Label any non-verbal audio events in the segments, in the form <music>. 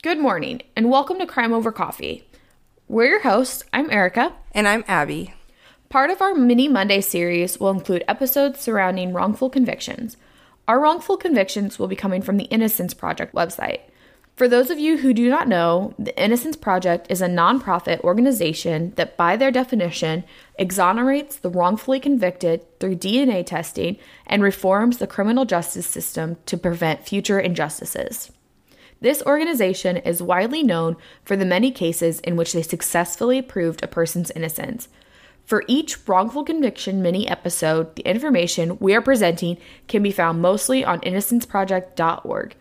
Good morning, and welcome to Crime Over Coffee. We're your hosts. I'm Erica. And I'm Abby. Part of our mini Monday series will include episodes surrounding wrongful convictions. Our wrongful convictions will be coming from the Innocence Project website. For those of you who do not know, the Innocence Project is a nonprofit organization that, by their definition, exonerates the wrongfully convicted through DNA testing and reforms the criminal justice system to prevent future injustices. This organization is widely known for the many cases in which they successfully proved a person's innocence. For each wrongful conviction mini episode, the information we are presenting can be found mostly on innocenceproject.org.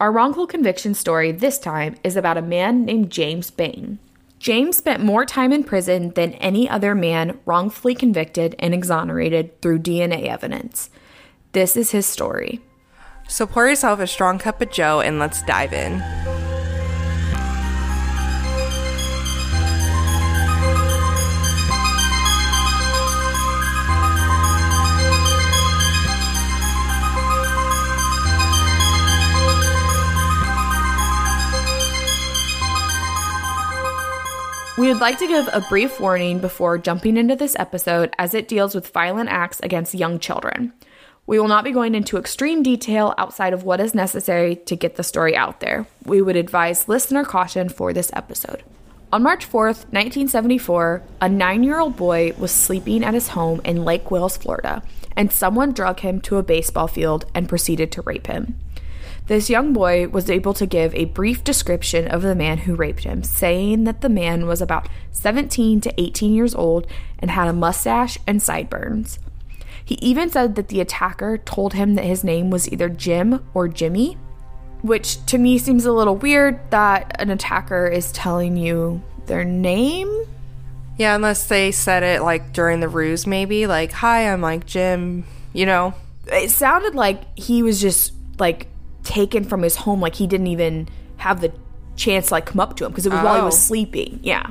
Our wrongful conviction story this time is about a man named James Bain. James spent more time in prison than any other man wrongfully convicted and exonerated through DNA evidence. This is his story. So pour yourself a strong cup of joe and let's dive in. We would like to give a brief warning before jumping into this episode as it deals with violent acts against young children. We will not be going into extreme detail outside of what is necessary to get the story out there. We would advise listener caution for this episode. On March 4th, 1974, a nine year old boy was sleeping at his home in Lake Wales, Florida, and someone drug him to a baseball field and proceeded to rape him. This young boy was able to give a brief description of the man who raped him, saying that the man was about 17 to 18 years old and had a mustache and sideburns. He even said that the attacker told him that his name was either Jim or Jimmy, which to me seems a little weird that an attacker is telling you their name. Yeah, unless they said it like during the ruse, maybe like, "Hi, I'm like Jim," you know. It sounded like he was just like taken from his home like he didn't even have the chance to like come up to him because it was oh. while he was oh. sleeping yeah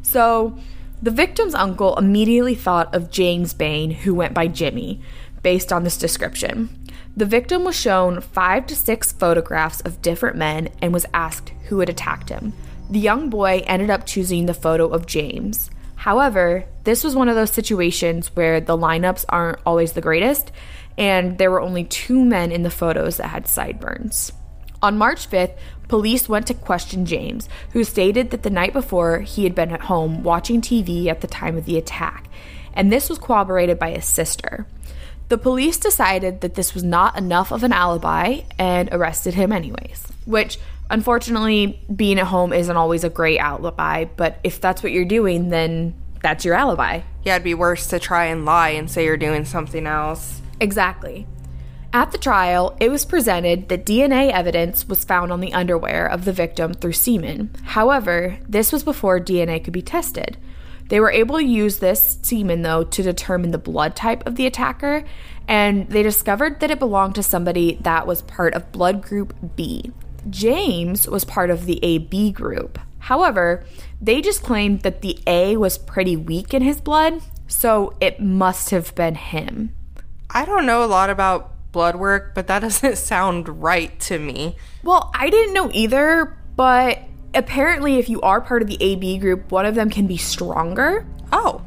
so the victim's uncle immediately thought of james bain who went by jimmy based on this description. The victim was shown five to six photographs of different men and was asked who had attacked him. The young boy ended up choosing the photo of james. However this was one of those situations where the lineups aren't always the greatest and there were only two men in the photos that had sideburns. On March 5th, police went to question James, who stated that the night before he had been at home watching TV at the time of the attack, and this was corroborated by his sister. The police decided that this was not enough of an alibi and arrested him anyways, which unfortunately being at home isn't always a great alibi, but if that's what you're doing, then that's your alibi. Yeah, it'd be worse to try and lie and say you're doing something else. Exactly. At the trial, it was presented that DNA evidence was found on the underwear of the victim through semen. However, this was before DNA could be tested. They were able to use this semen, though, to determine the blood type of the attacker, and they discovered that it belonged to somebody that was part of blood group B. James was part of the AB group. However, they just claimed that the A was pretty weak in his blood, so it must have been him. I don't know a lot about blood work, but that <laughs> doesn't sound right to me. Well, I didn't know either, but apparently, if you are part of the AB group, one of them can be stronger. Oh.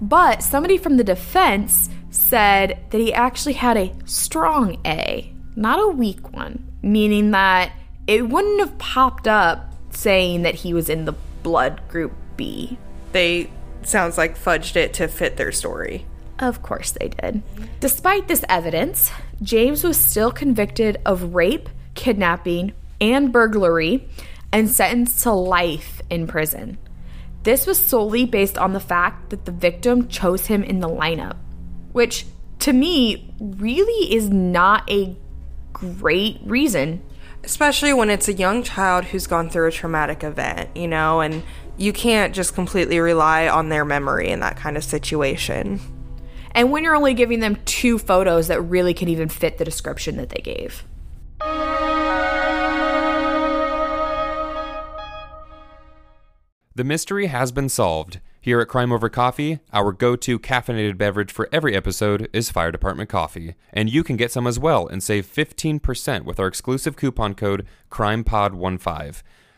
But somebody from the defense said that he actually had a strong A, not a weak one, meaning that it wouldn't have popped up saying that he was in the blood group B. They sounds like fudged it to fit their story. Of course they did. Despite this evidence, James was still convicted of rape, kidnapping, and burglary and sentenced to life in prison. This was solely based on the fact that the victim chose him in the lineup, which to me really is not a great reason. Especially when it's a young child who's gone through a traumatic event, you know, and you can't just completely rely on their memory in that kind of situation. And when you're only giving them two photos that really can even fit the description that they gave. The mystery has been solved. Here at Crime Over Coffee, our go to caffeinated beverage for every episode is Fire Department Coffee. And you can get some as well and save 15% with our exclusive coupon code CrimePod15.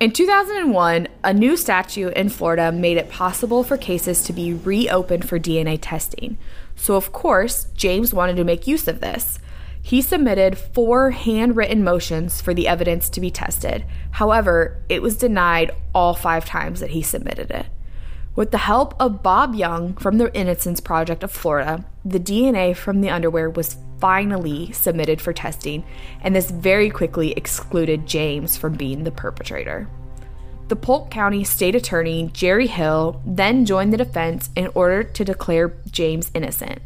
In 2001, a new statute in Florida made it possible for cases to be reopened for DNA testing. So, of course, James wanted to make use of this. He submitted four handwritten motions for the evidence to be tested. However, it was denied all five times that he submitted it. With the help of Bob Young from the Innocence Project of Florida, the DNA from the underwear was finally submitted for testing, and this very quickly excluded James from being the perpetrator. The Polk County State Attorney, Jerry Hill, then joined the defense in order to declare James innocent.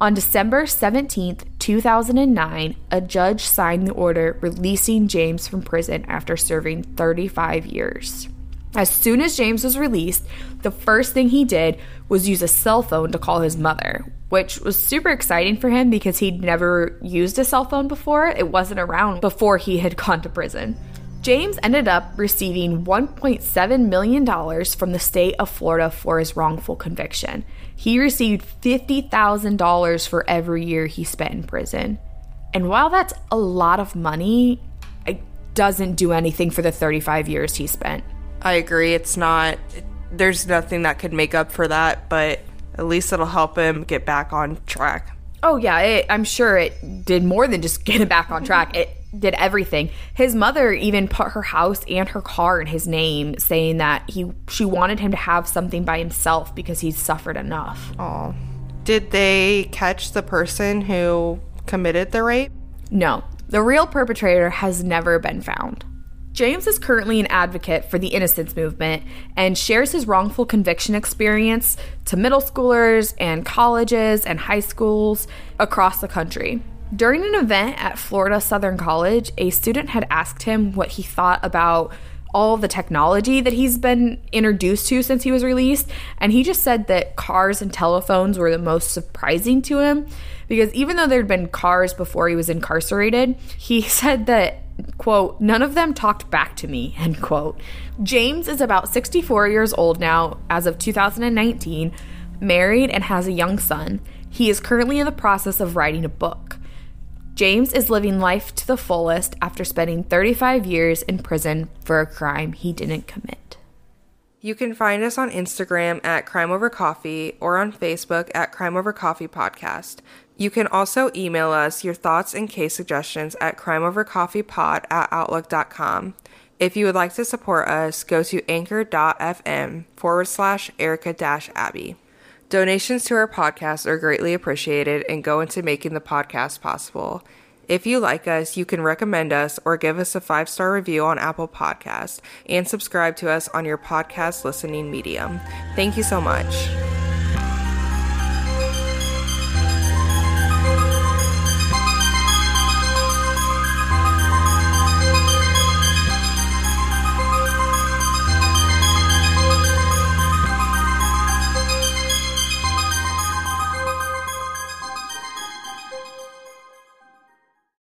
On December 17, 2009, a judge signed the order releasing James from prison after serving 35 years. As soon as James was released, the first thing he did was use a cell phone to call his mother, which was super exciting for him because he'd never used a cell phone before. It wasn't around before he had <laughs> gone to prison. James ended up receiving $1.7 million from the state of Florida for his wrongful conviction. He received $50,000 for every year he spent in prison. And while that's a lot of money, it doesn't do anything for the 35 years he spent. I agree. It's not, there's nothing that could make up for that, but at least it'll help him get back on track. Oh, yeah, it, I'm sure it did more than just <laughs> get him back on track. It did everything. His mother even put her house and her car in his name, saying that he she wanted him to have something by himself because he's suffered enough. Oh. Did they catch the person who committed the rape? No. The real perpetrator has never been found. James is currently an advocate for the innocence movement and shares his wrongful conviction experience to middle schoolers and colleges and high schools across the country. During an event at Florida Southern College, a student had asked him what he thought about all the technology that he's been introduced to since he was released. And he just said that cars and telephones were the most surprising to him because even though there'd been cars before he was incarcerated, he <laughs> said that, quote, none of them talked back to me, <laughs> end quote. James is about 64 years old now as of 2019, married, and has a young son. He is currently in the process of writing a book. James is living life to the fullest after spending 35 years in prison for a crime he didn't commit. You can find us on Instagram at Crime Over Coffee or on Facebook at Crime Over Coffee Podcast. You can also email us your thoughts and case suggestions at crimeovercoffeepod at outlook.com. If you would like to support us, go to anchor.fm forward slash Erica dash Abby. Donations to our podcast are greatly appreciated and go into making the podcast possible. If you like us, you can recommend us or give us a five star review on Apple Podcasts and subscribe to us on your podcast listening medium. Thank you so much.